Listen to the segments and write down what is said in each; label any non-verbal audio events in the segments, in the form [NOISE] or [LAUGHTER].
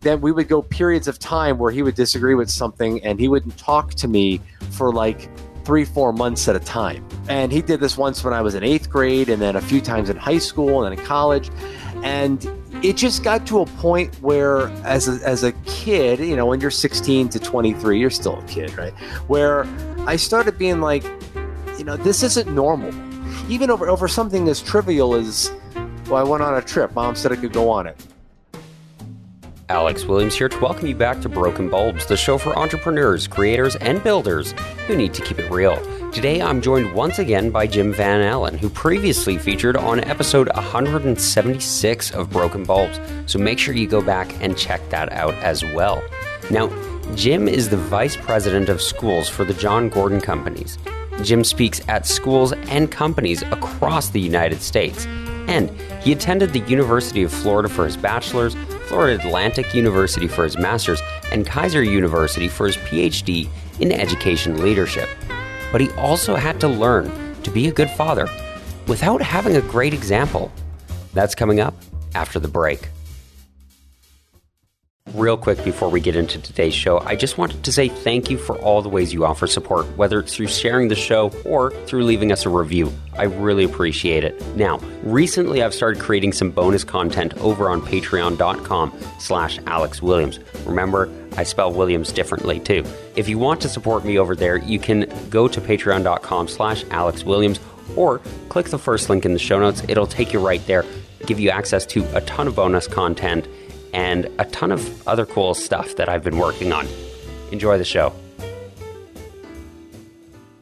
then we would go periods of time where he would disagree with something and he wouldn't talk to me for like three, four months at a time. And he did this once when I was in eighth grade, and then a few times in high school and then in college. And it just got to a point where, as a, as a kid, you know, when you're 16 to 23, you're still a kid, right? Where I started being like, you know, this isn't normal. Even over, over something as trivial as, well, I went on a trip. Mom said I could go on it. Alex Williams here to welcome you back to Broken Bulbs, the show for entrepreneurs, creators, and builders who need to keep it real. Today I'm joined once again by Jim Van Allen, who previously featured on episode 176 of Broken Bulbs, so make sure you go back and check that out as well. Now, Jim is the Vice President of Schools for the Jon Gordon Companies. Jim speaks at schools and companies across the United States, and he attended the University of Florida for his bachelor's Florida Atlantic University for his master's, and Keiser University for his PhD in education leadership. But he also had to learn to be a good father without having a great example. That's coming up after the break. Real quick before we get into today's show, I just wanted to say thank you for all the ways you offer support, whether it's through sharing the show or through leaving us a review. I really appreciate it. Now, recently I've started creating some bonus content over on patreon.com slash Alex Williams. Remember, I spell Williams differently too. If you want to support me over there, you can go to patreon.com slash Alex Williams or click the first link in the show notes. It'll take you right there, give you access to a ton of bonus content and a ton of other cool stuff that I've been working on. Enjoy the show.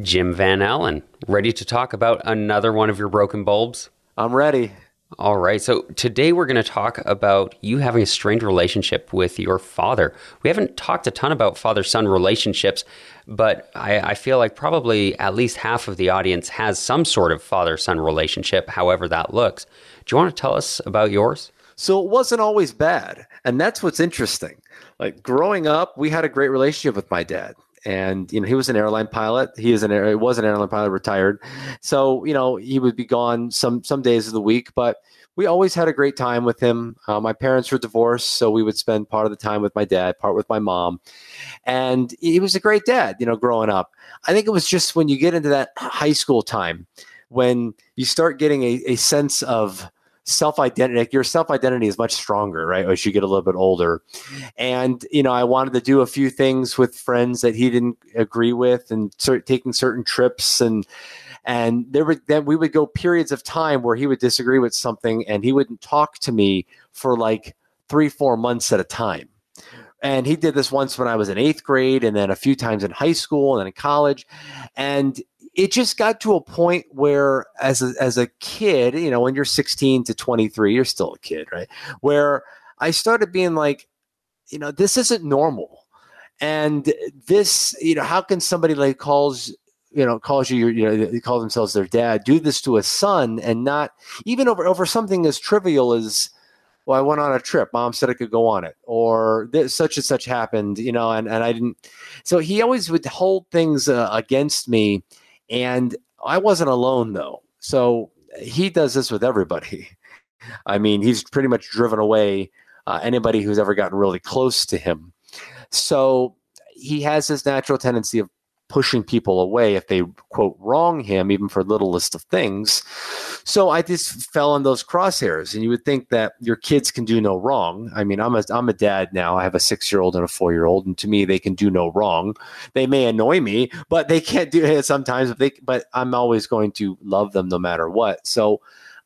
Jim Van Allen, ready to talk about another one of your broken bulbs? I'm ready. All right. So today we're going to talk about you having a strained relationship with your father. We haven't talked a ton about father son relationships, but I, I, feel like probably at least half of the audience has some sort of father son relationship, however that looks. Do you want to tell us about yours? So it wasn't always bad. And that's what's interesting. Like growing up, we had a great relationship with my dad. And you know he was an airline pilot. He is an air, was an airline pilot, retired. So you know he would be gone some some days of the week, but we always had a great time with him. Uh, my parents were divorced, so we would spend part of the time with my dad, part with my mom, and he was a great dad. You know, growing up, I think it was just when you get into that high school time when you start getting a, a sense of self identity, your self identity is much stronger, right? As you get a little bit older. And, you know, I wanted to do a few things with friends that he didn't agree with and start taking certain trips and, and there were then we would go periods of time where he would disagree with something and he wouldn't talk to me for like three, four months at a time. And he did this once when I was in eighth grade and then a few times in high school and in college. And it just got to a point where as a, as a kid you know when you're 16 to 23 you're still a kid right where i started being like you know this isn't normal and this you know how can somebody like calls you know calls you you know they call themselves their dad do this to a son and not even over over something as trivial as well, I went on a trip. Mom said I could go on it, or this, such and such happened, you know, and, and I didn't. So he always would hold things uh, against me and I wasn't alone though. So he does this with everybody. [LAUGHS] I mean, he's pretty much driven away uh, anybody who's ever gotten really close to him. So he has this natural tendency of pushing people away if they quote wrong him, even for littlest of things. So I just fell on those crosshairs, and you would think that your kids can do no wrong. I mean, I'm a I'm a dad now. I have a six year old and a four year old, and to me, they can do no wrong. They may annoy me, but they [LAUGHS] can't do it sometimes. If they, but I'm always going to love them no matter what. So.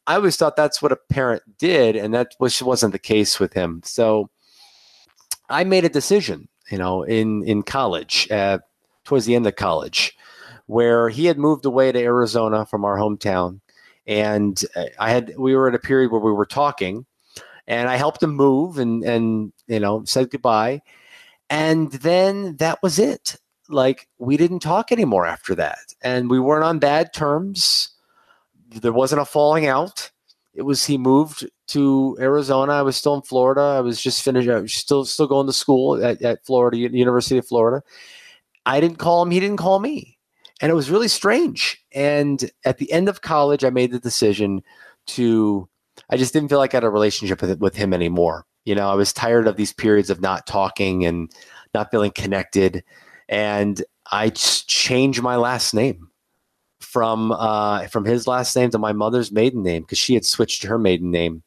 I always thought that's what a parent did, and that was, wasn't the case with him. So I made a decision, you know, in in college. Uh, towards the end of college, where he had moved away to Arizona from our hometown, and uh, I had we were at a period where we were talking, and I helped him move and and you know said goodbye, and then that was it. Like we didn't talk anymore after that, and we weren't on bad terms. There wasn't a falling out. It was he moved to Arizona. I was still in Florida. I was just finished. I was still still going to school at, at Florida University of Florida, I didn't call him, he didn't call me. And it was really strange. And at the end of college, I made the decision to, I just didn't feel like I had a relationship with, with him anymore. You know, I was tired of these periods of not talking and not feeling connected. And I changed my last name from uh, from his last name to my mother's maiden name because she had switched her maiden name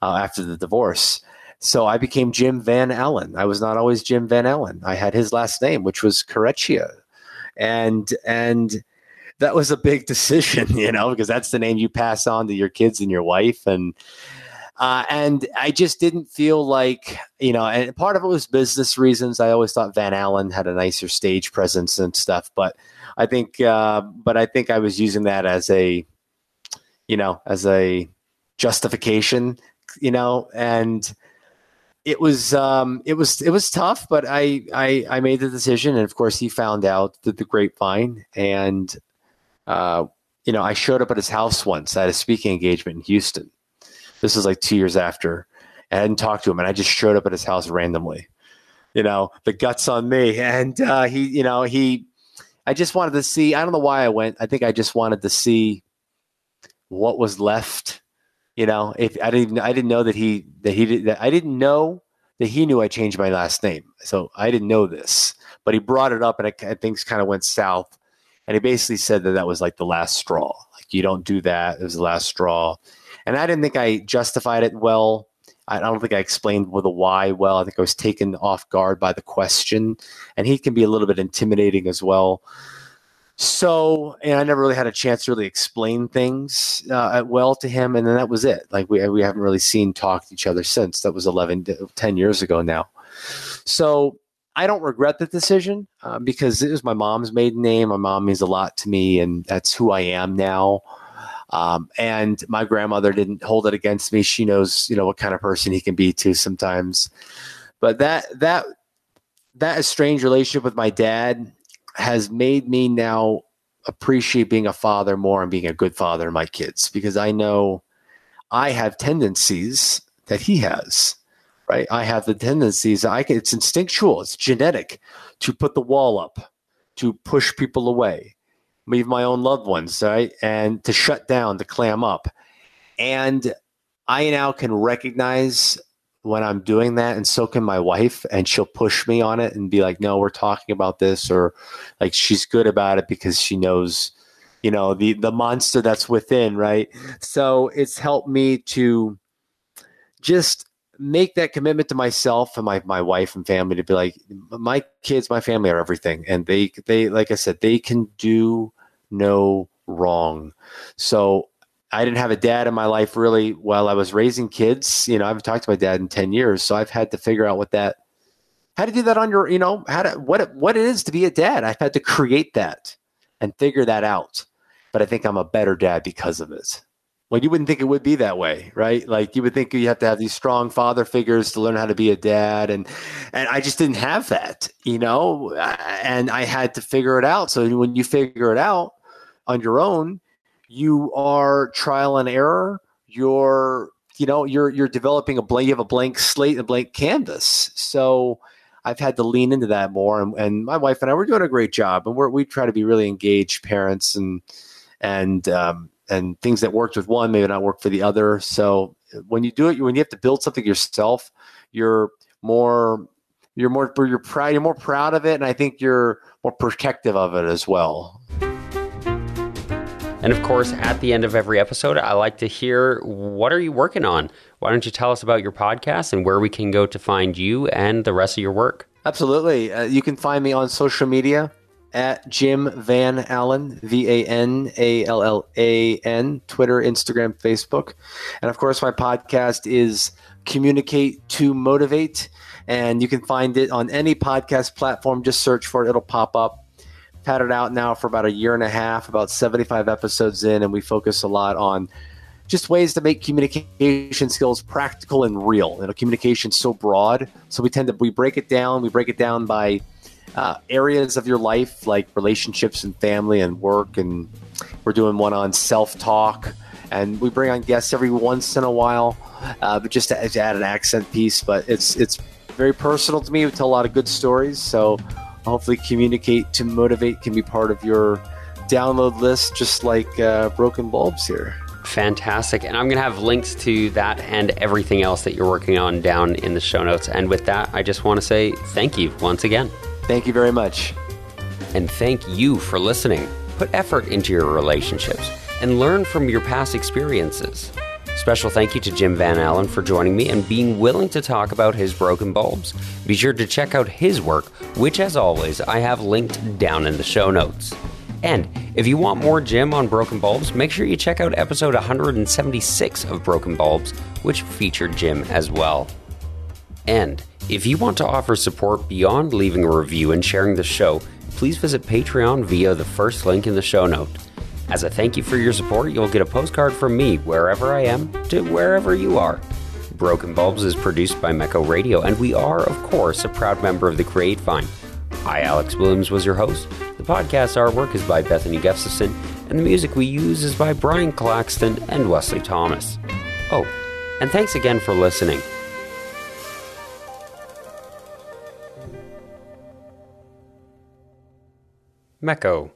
uh, after the divorce. So I became Jim Van Allen. I was not always Jim Van Allen. I had his last name, which was Correcchia, and and that was a big decision, [LAUGHS] you know, because that's the name you pass on to your kids and your wife, and uh, and I just didn't feel like, you know, and part of it was business reasons. I always thought Van Allen had a nicer stage presence and stuff, but I think, uh, but I think I was using that as a, you know, as a justification, you know, and it was, um, it was, it was tough, but I, I, I made the decision, and of course he found out that the grapevine, and, uh, you know, I showed up at his house once at a speaking engagement in Houston this was like two years after. I hadn't talked to him, and I just showed up at his house randomly. You know, the guts on me, and uh, he, you know, he. I just wanted to see. I don't know why I went. I think I just wanted to see what was left. You know, if I didn't, I didn't know that he that he did. That I didn't know that he knew I changed my last name. So I didn't know this, but he brought it up, and I, things kind of went south. And he basically said that that was like the last straw. Like you don't do that. It was the last straw. And I didn't think I justified it well. I don't think I explained with a why well. I think I was taken off guard by the question, and he can be a little bit intimidating as well. So, and I never really had a chance to really explain things uh, well to him, and then that was it. Like we we haven't really seen talk to each other since. That was 11, 10 years ago now. So I don't regret the decision uh, because it was my mom's maiden name. My mom means a lot to me, and that's who I am now. Um, and my grandmother didn't hold it against me. She knows, you know, what kind of person he can be too sometimes. But that that that estranged relationship with my dad has made me now appreciate being a father more and being a good father to my kids because I know I have tendencies that he has. Right, I have the tendencies. I can, it's instinctual. It's genetic to put the wall up, to push people away, leave my own loved ones, right? And to shut down, to clam up. And I now can recognize when I'm doing that, and so can my wife, and she'll push me on it and be like, "No, we're talking about this," or like she's good about it because she knows, you know, the the monster that's within, right? So it's helped me to just make that commitment to myself and my, my wife and family to be like my kids my family are everything and they they like i said they can do no wrong so i didn't have a dad in my life really while i was raising kids. You know i haven't talked to my dad in 10 years so i've had to figure out what that how to do that on your you know how to what what it is to be a dad. I've had to create that and figure that out. But i think i'm a better dad because of it. Well, you wouldn't think it would be that way, right? Like you would think you have to have these strong father figures to learn how to be a dad, and and I just didn't have that, you know, and I had to figure it out. So when you figure it out on your own, you are trial and error. You're you know you're you're developing a blank. You have a blank slate and a blank canvas. So I've had to lean into that more, and, and my wife and I we're doing a great job, and we're we try to be really engaged parents and and um, and things that worked with one maybe not work for the other. So when you do it, when you have to build something yourself, you're more you're more you're proud you're more proud of it, and I think you're more protective of it as well. And of course, at the end of every episode, I like to hear what are you working on? Why don't you tell us about your podcast and where we can go to find you and the rest of your work? Absolutely. Uh, you can find me on social media at Jim Van Allen, V A N A L L A N, Twitter, Instagram, Facebook. And of course, my podcast is Communicate to Motivate. And you can find it on any podcast platform. Just search for it, it'll pop up. Had it out now for about a year and a half, about 75 episodes in, and we focus a lot on just ways to make communication skills practical and real. You know, communication's so broad, so we tend to we break it down. We break it down by uh, areas of your life like relationships and family and work. And we're doing one on self talk. And we bring on guests every once in a while, uh, but just to, to, add an accent piece. But it's it's very personal to me. We tell a lot of good stories. So hopefully, communicate to motivate can be part of your download list, just like uh, Broken Bulbs here. Fantastic. And I'm going to have links to that and everything else that you're working on down in the show notes. And with that, I just want to say thank you once again. Thank you very much. And thank you for listening. Put effort into your relationships and learn from your past experiences. Special thank you to Jim Van Allen for joining me and being willing to talk about his broken bulbs. Be sure to check out his work, which, as always, I have linked down in the show notes. And if you want more Jim on broken bulbs, make sure you check out episode 176 of Broken Bulbs, which featured Jim as well. And if you want to offer support beyond leaving a review and sharing the show, please visit Patreon via the first link in the show note. As a thank you for your support, you'll get a postcard from me wherever I am to wherever you are. Broken Bulbs is produced by Mecco Radio, and we are, of course, a proud member of the Create Vine. I, Alex Williams, was your host. The podcast artwork is by Bethany Gustafson, and the music we use is by Brian Claxton and Wesley Thomas. Oh, and thanks again for listening. Mecco.